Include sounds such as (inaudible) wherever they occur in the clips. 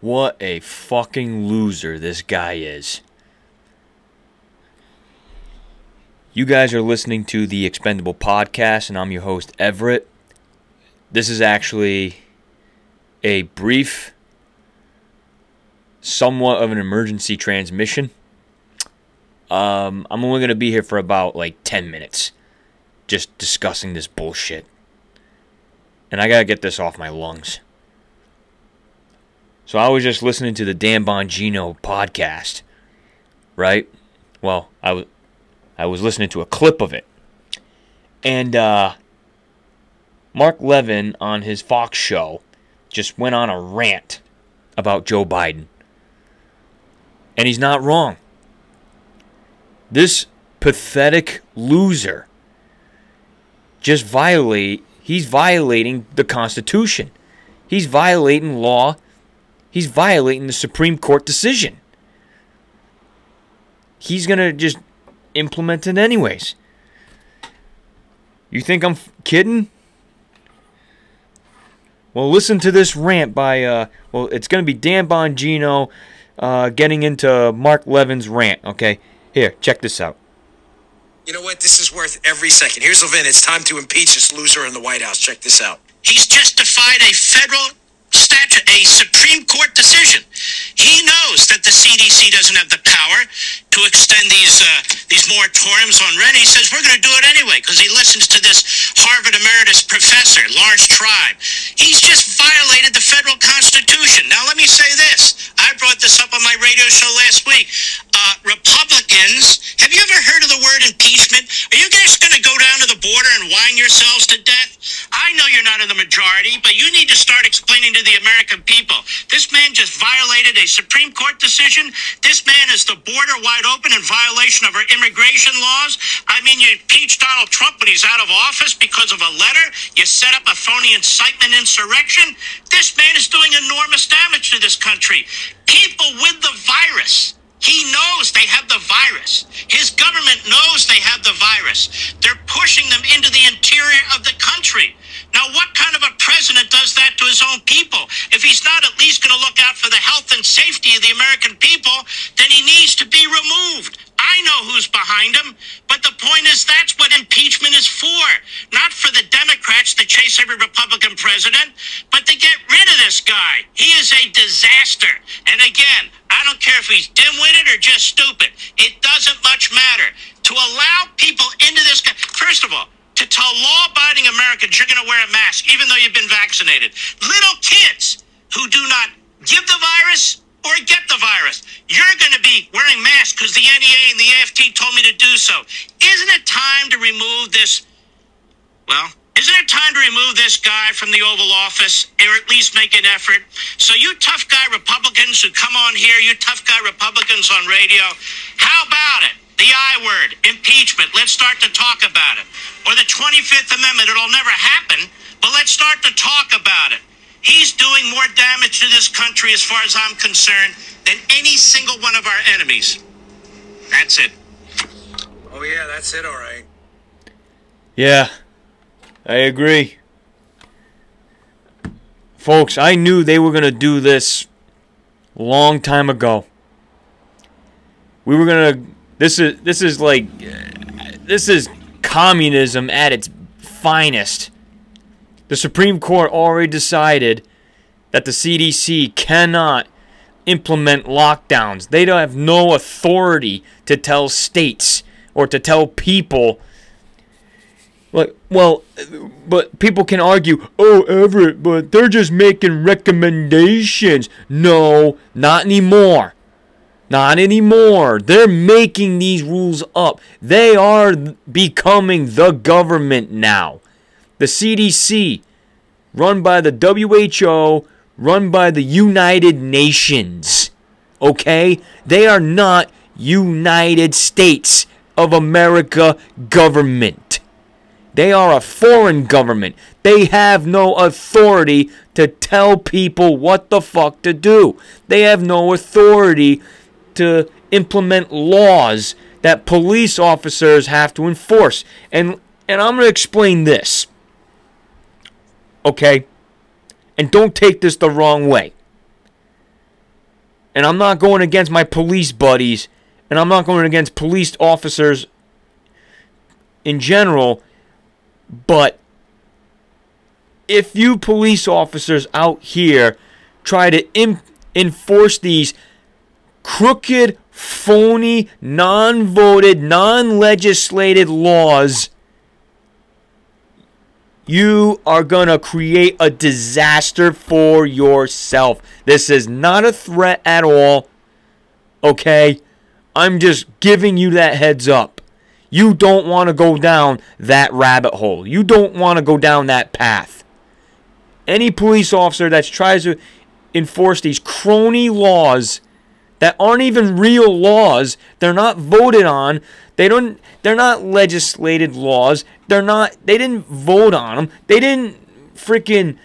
What a fucking loser this guy is. You guys are listening to the Expendable Podcast, and I'm your host, Everett. This is actually a brief, somewhat of an emergency transmission. Um, I'm only going to be here for about like 10 minutes just discussing this bullshit. And I got to get this off my lungs. So I was just listening to the Dan Bongino podcast, right? Well, I was I was listening to a clip of it. And uh, Mark Levin on his Fox show just went on a rant about Joe Biden. And he's not wrong. This pathetic loser just violate he's violating the constitution. He's violating law. He's violating the Supreme Court decision. He's going to just implement it anyways. You think I'm f- kidding? Well, listen to this rant by, uh, well, it's going to be Dan Bongino uh, getting into Mark Levin's rant, okay? Here, check this out. You know what? This is worth every second. Here's Levin. It's time to impeach this loser in the White House. Check this out. He's justified a federal a Supreme Court decision. He knows that the CDC doesn't have the power to extend these uh, these moratoriums on rent. He says we're going to do it anyway because he listens to this Harvard emeritus professor, Laurence Tribe. He's just violated the federal constitution. Now let me say this. I brought this up on my radio show last week. Uh, Republicans, have you ever heard of the word impeachment? Are you guys going to go down to the border and whine yourselves to death? I know you're not in the majority, but you need to start explaining to the American people. This man just violated a Supreme Court decision. This man is the border wide open in violation of our immigration laws. I mean, you impeached Donald Trump when he's out of office because of a letter. You set up a phony incitement insurrection. This man is doing enormous damage to this country. People with the virus. He knows they have the virus. His government knows they have the virus. They're pushing them into the interior of the country. Now, what kind of a president does that to his own people? If he's not at least going to look out for the health and safety of the American people, then he needs to be removed. I know who's behind him, but the point is that's what impeachment is for. Not for the Democrats to chase every Republican president, but to get rid of this guy. He is a disaster. And again, I don't care if he's dim-witted or just stupid. It doesn't much matter. To allow people into this, first of all, to tell law-abiding Americans you're going to wear a mask even though you've been vaccinated. Little kids who do not give the virus or get the virus, you're going to be wearing masks because the NEA and the AFT told me to do so. Isn't it time to remove this? Well, isn't it time to remove this guy from the Oval Office or at least make an effort? So, you tough guy Republicans who come on here, you tough guy Republicans on radio, how about it? The I word, impeachment. Let's start to talk about it. Or the 25th Amendment. It'll never happen, but let's start to talk about it. He's doing more damage to this country, as far as I'm concerned, than any single one of our enemies. That's it. Oh, yeah, that's it, all right. Yeah, I agree. Folks, I knew they were going to do this long time ago. We were going to this is this is like this is communism at its finest. The Supreme Court already decided that the CDC cannot implement lockdowns. They don't have no authority to tell states or to tell people like, well, but people can argue, oh, Everett, but they're just making recommendations. No, not anymore. Not anymore. They're making these rules up. They are becoming the government now. The CDC, run by the WHO, run by the United Nations. Okay? They are not United States of America government. They are a foreign government. They have no authority to tell people what the fuck to do. They have no authority to implement laws that police officers have to enforce. And and I'm going to explain this. Okay? And don't take this the wrong way. And I'm not going against my police buddies, and I'm not going against police officers in general, but if you police officers out here try to enforce these crooked, phony, non voted, non legislated laws, you are going to create a disaster for yourself. This is not a threat at all. Okay? I'm just giving you that heads up. You don't want to go down that rabbit hole. You don't want to go down that path. Any police officer that tries to enforce these crony laws that aren't even real laws, they're not voted on, they don't they're not legislated laws. They're not they didn't vote on them. They didn't freaking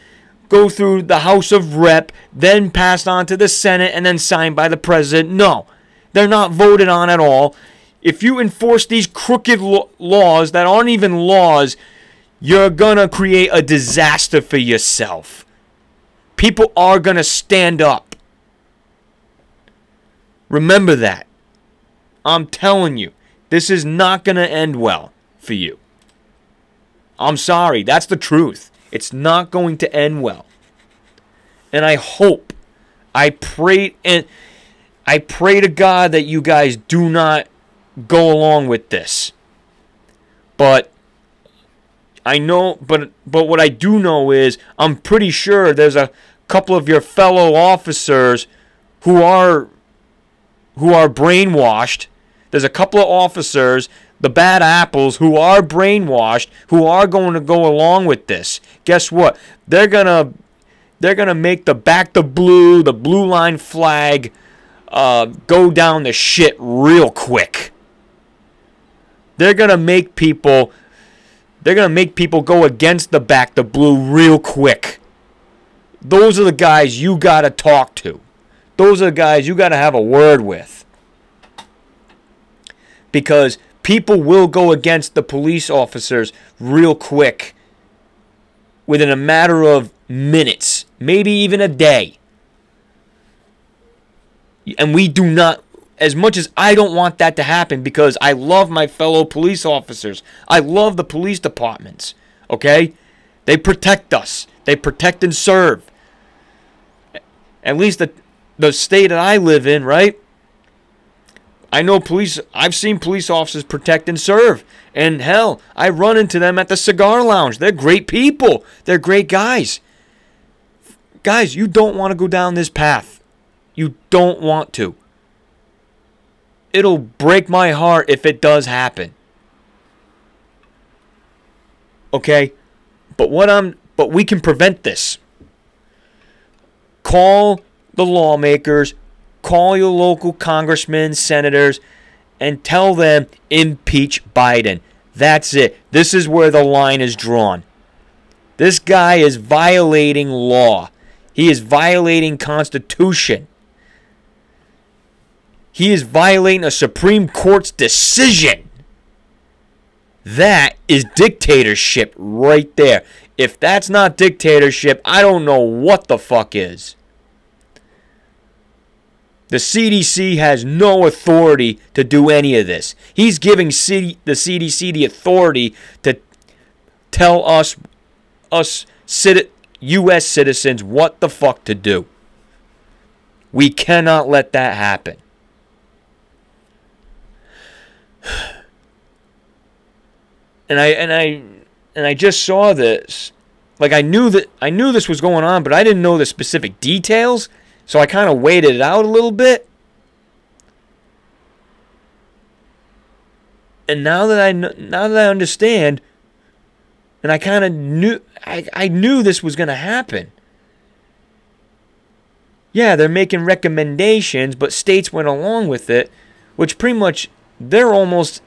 go through the House of Rep, then passed on to the Senate and then signed by the president. No. They're not voted on at all. If you enforce these crooked lo- laws that aren't even laws, you're going to create a disaster for yourself. People are going to stand up. Remember that. I'm telling you, this is not going to end well for you. I'm sorry, that's the truth. It's not going to end well. And I hope, I pray, and I pray to God that you guys do not go along with this. But I know, but but what I do know is I'm pretty sure there's a couple of your fellow officers who are who are brainwashed. There's a couple of officers, the bad apples, who are brainwashed, who are going to go along with this. Guess what? They're gonna they're gonna make the back the blue, the blue line flag, uh, go down the shit real quick. They're gonna make people they're gonna make people go against the back the blue real quick. Those are the guys you gotta talk to. Those are the guys you gotta have a word with. Because people will go against the police officers real quick within a matter of minutes, maybe even a day. And we do not, as much as I don't want that to happen because I love my fellow police officers, I love the police departments, okay? They protect us, they protect and serve. At least the, the state that I live in, right? I know police, I've seen police officers protect and serve. And hell, I run into them at the cigar lounge. They're great people, they're great guys. Guys, you don't want to go down this path. You don't want to. It'll break my heart if it does happen. Okay? But what I'm but we can prevent this. Call the lawmakers, call your local congressmen, senators, and tell them impeach Biden. That's it. This is where the line is drawn. This guy is violating law. He is violating constitution. He is violating a Supreme Court's decision. That is dictatorship right there. If that's not dictatorship, I don't know what the fuck is. The CDC has no authority to do any of this. He's giving C- the CDC the authority to tell us, us U.S. citizens, what the fuck to do. We cannot let that happen. (sighs) And I and I and I just saw this. Like I knew that I knew this was going on, but I didn't know the specific details. So I kind of waited it out a little bit. And now that I now that I understand, and I kind of knew I, I knew this was going to happen. Yeah, they're making recommendations, but states went along with it, which pretty much they're almost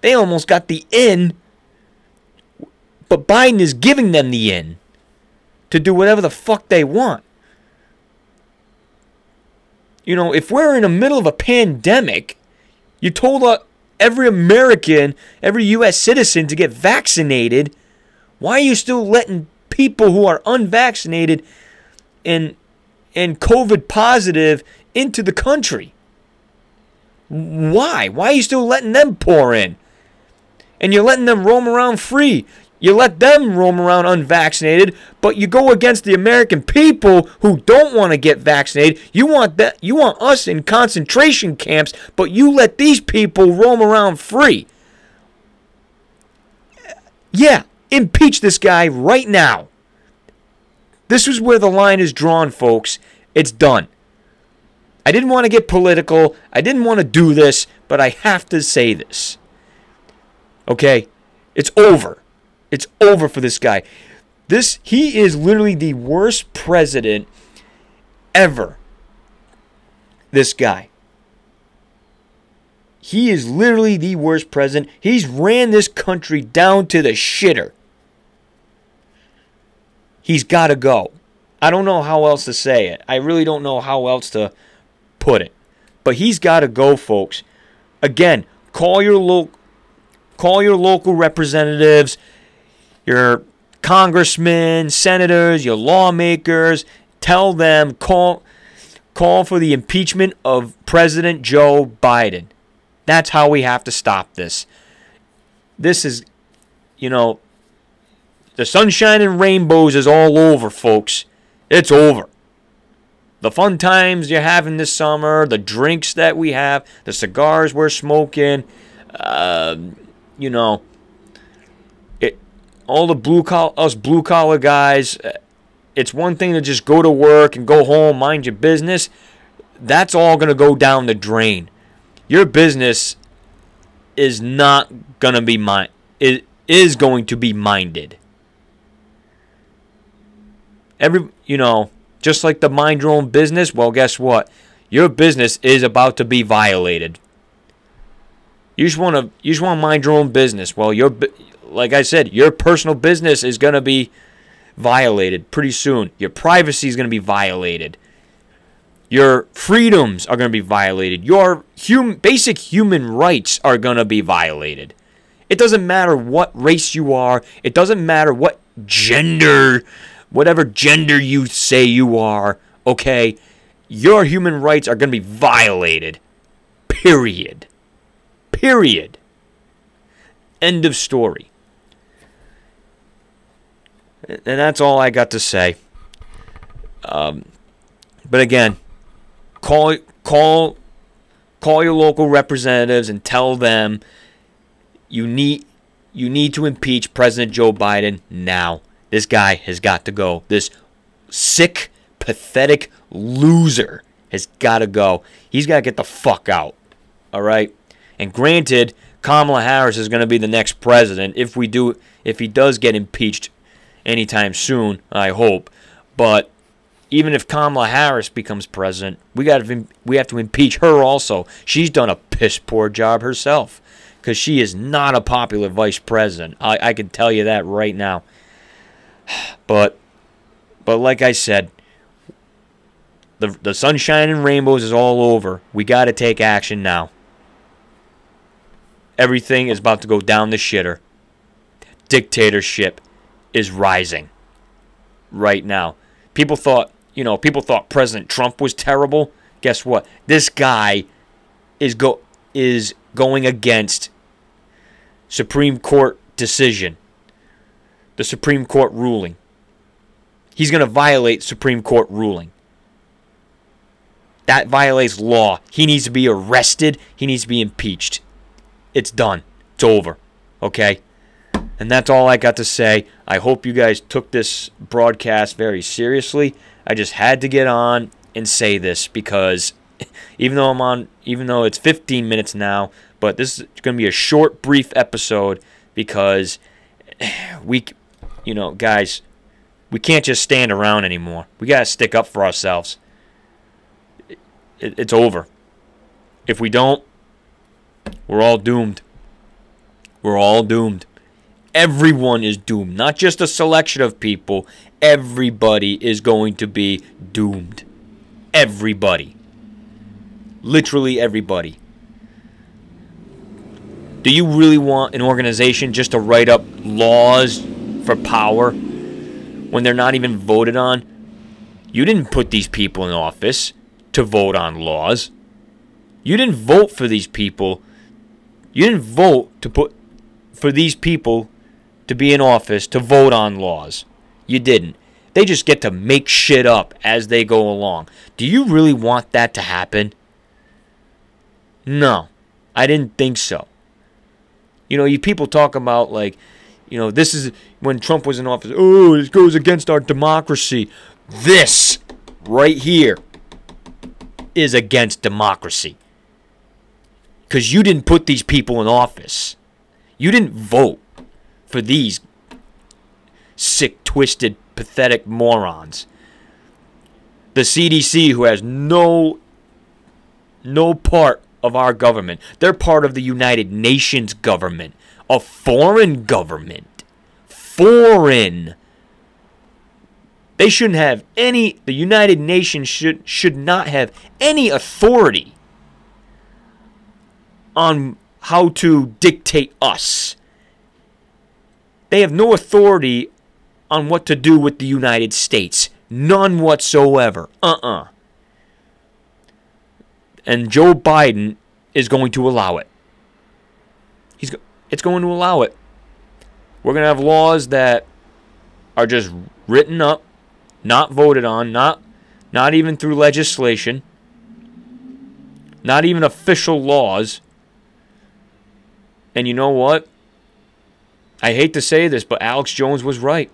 they almost got the in, but Biden is giving them the in to do whatever the fuck they want. You know, if we're in the middle of a pandemic, you told every American, every U.S. citizen to get vaccinated. Why are you still letting people who are unvaccinated and and COVID positive into the country. Why? Why are you still letting them pour in? And you're letting them roam around free. You let them roam around unvaccinated, but you go against the American people who don't want to get vaccinated. You want that you want us in concentration camps, but you let these people roam around free. Yeah, impeach this guy right now. This is where the line is drawn, folks. It's done. I didn't want to get political. I didn't want to do this, but I have to say this. Okay? It's over. It's over for this guy. This he is literally the worst president ever. This guy. He is literally the worst president. He's ran this country down to the shitter. He's got to go. I don't know how else to say it. I really don't know how else to put it. But he's got to go, folks. Again, call your local call your local representatives, your congressmen, senators, your lawmakers, tell them call call for the impeachment of President Joe Biden. That's how we have to stop this. This is you know the sunshine and rainbows is all over, folks. It's over. The fun times you're having this summer, the drinks that we have, the cigars we're smoking, uh, you know, it, all the blue collar us blue collar guys uh, it's one thing to just go to work and go home mind your business that's all going to go down the drain. Your business is not going to be mind it is going to be minded. Every you know just like the mind your own business well guess what your business is about to be violated you just want to you just want to mind your own business well your like I said, your personal business is going to be violated pretty soon. Your privacy is going to be violated. Your freedoms are going to be violated. Your hum- basic human rights are going to be violated. It doesn't matter what race you are. It doesn't matter what gender, whatever gender you say you are, okay? Your human rights are going to be violated. Period. Period. End of story. And that's all I got to say. Um, but again, call call call your local representatives and tell them you need you need to impeach President Joe Biden now. This guy has got to go. This sick, pathetic loser has got to go. He's got to get the fuck out. All right? And granted, Kamala Harris is going to be the next president if we do if he does get impeached anytime soon, I hope. But even if Kamala Harris becomes president, we got to we have to impeach her also. She's done a piss poor job herself because she is not a popular vice president. I, I can tell you that right now. But but like I said, the the sunshine and rainbows is all over. We got to take action now. Everything is about to go down the shitter. Dictatorship is rising right now. People thought, you know, people thought President Trump was terrible. Guess what? This guy is go is going against Supreme Court decision. The Supreme Court ruling. He's going to violate Supreme Court ruling. That violates law. He needs to be arrested. He needs to be impeached. It's done. It's over. Okay? And that's all I got to say. I hope you guys took this broadcast very seriously. I just had to get on and say this because (laughs) even though I'm on, even though it's 15 minutes now, but this is going to be a short, brief episode because (sighs) we, you know, guys, we can't just stand around anymore. We got to stick up for ourselves. it's over. If we don't, we're all doomed. We're all doomed everyone is doomed. Not just a selection of people. Everybody is going to be doomed. Everybody. Literally everybody. Do you really want an organization just to write up laws for power when they're not even voted on? You didn't put these people in office. to vote on laws. You didn't vote for these people. You didn't vote to put for these people to be in office to vote on laws. You didn't. They just get to make shit up as they go along. Do you really want that to happen? No, I didn't think so. You know, you people talk about like, you know, this is when Trump was in office. Oh, this goes against our democracy. This right here is against democracy. Because you didn't put these people in office. You didn't vote for these sick, twisted, pathetic morons. The CDC, who has no no part of our government. They're part of the United Nations government, a foreign government. Foreign. They shouldn't have any the United Nations should should not have any authority on how to dictate us. They have no authority on what to do with the United States. None whatsoever. Uh uh-uh. uh And Joe Biden is going to allow it. It's going to allow it. We're going to have laws that are just written up, not voted on, not not even through legislation, not even official laws. And you know what? I hate to say this, but Alex Jones was right.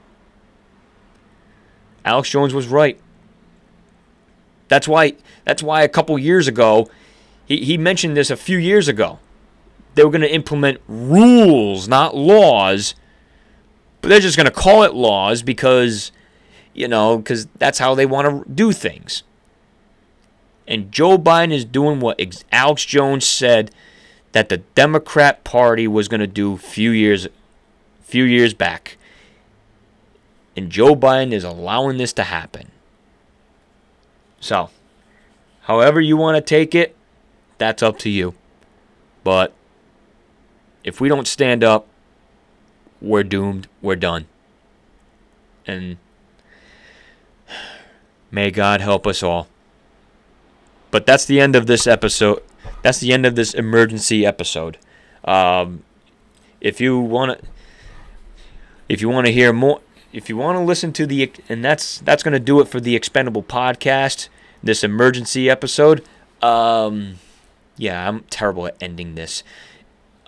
Alex Jones was right. That's why that's why a couple years ago he, he mentioned this a few years ago. They were going to implement rules, not laws. But they're just going to call it laws because you know, because that's how they want to do things. And Joe Biden is doing what Alex Jones said that the Democrat Party was going to do few years, few years back. And Joe Biden is allowing this to happen. So, however you want to take it, that's up to you. But if we don't stand up, we're doomed. We're done. And may God help us all. But that's the end of this episode. That's the end of this emergency episode. Um, if you want to, if you want to hear more, if you want to listen to the, and that's that's going to do it for the Expendable podcast. This emergency episode. Um, yeah, I'm terrible at ending this.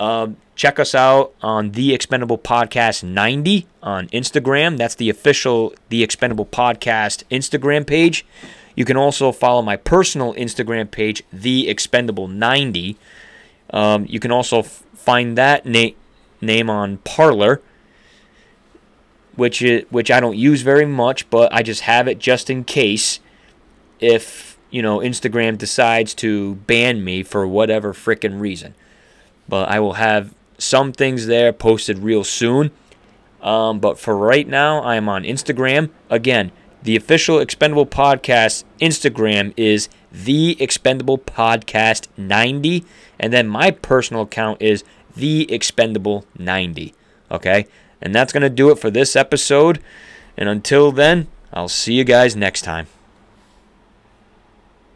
Um, check us out on the Expendable Podcast 90 on Instagram. That's the official The Expendable Podcast Instagram page. You can also follow my personal Instagram page, The Expendable 90. Um, you can also f- find that na- name on Parler, which is, which I don't use very much, but I just have it just in case if you know, Instagram decides to ban me for whatever freaking reason. But I will have some things there posted real soon. Um, but for right now, I am on Instagram. Again, the official Expendable Podcast Instagram is the Expendable Podcast 90. And then my personal account is the Expendable 90. Okay? And that's going to do it for this episode. And until then, I'll see you guys next time.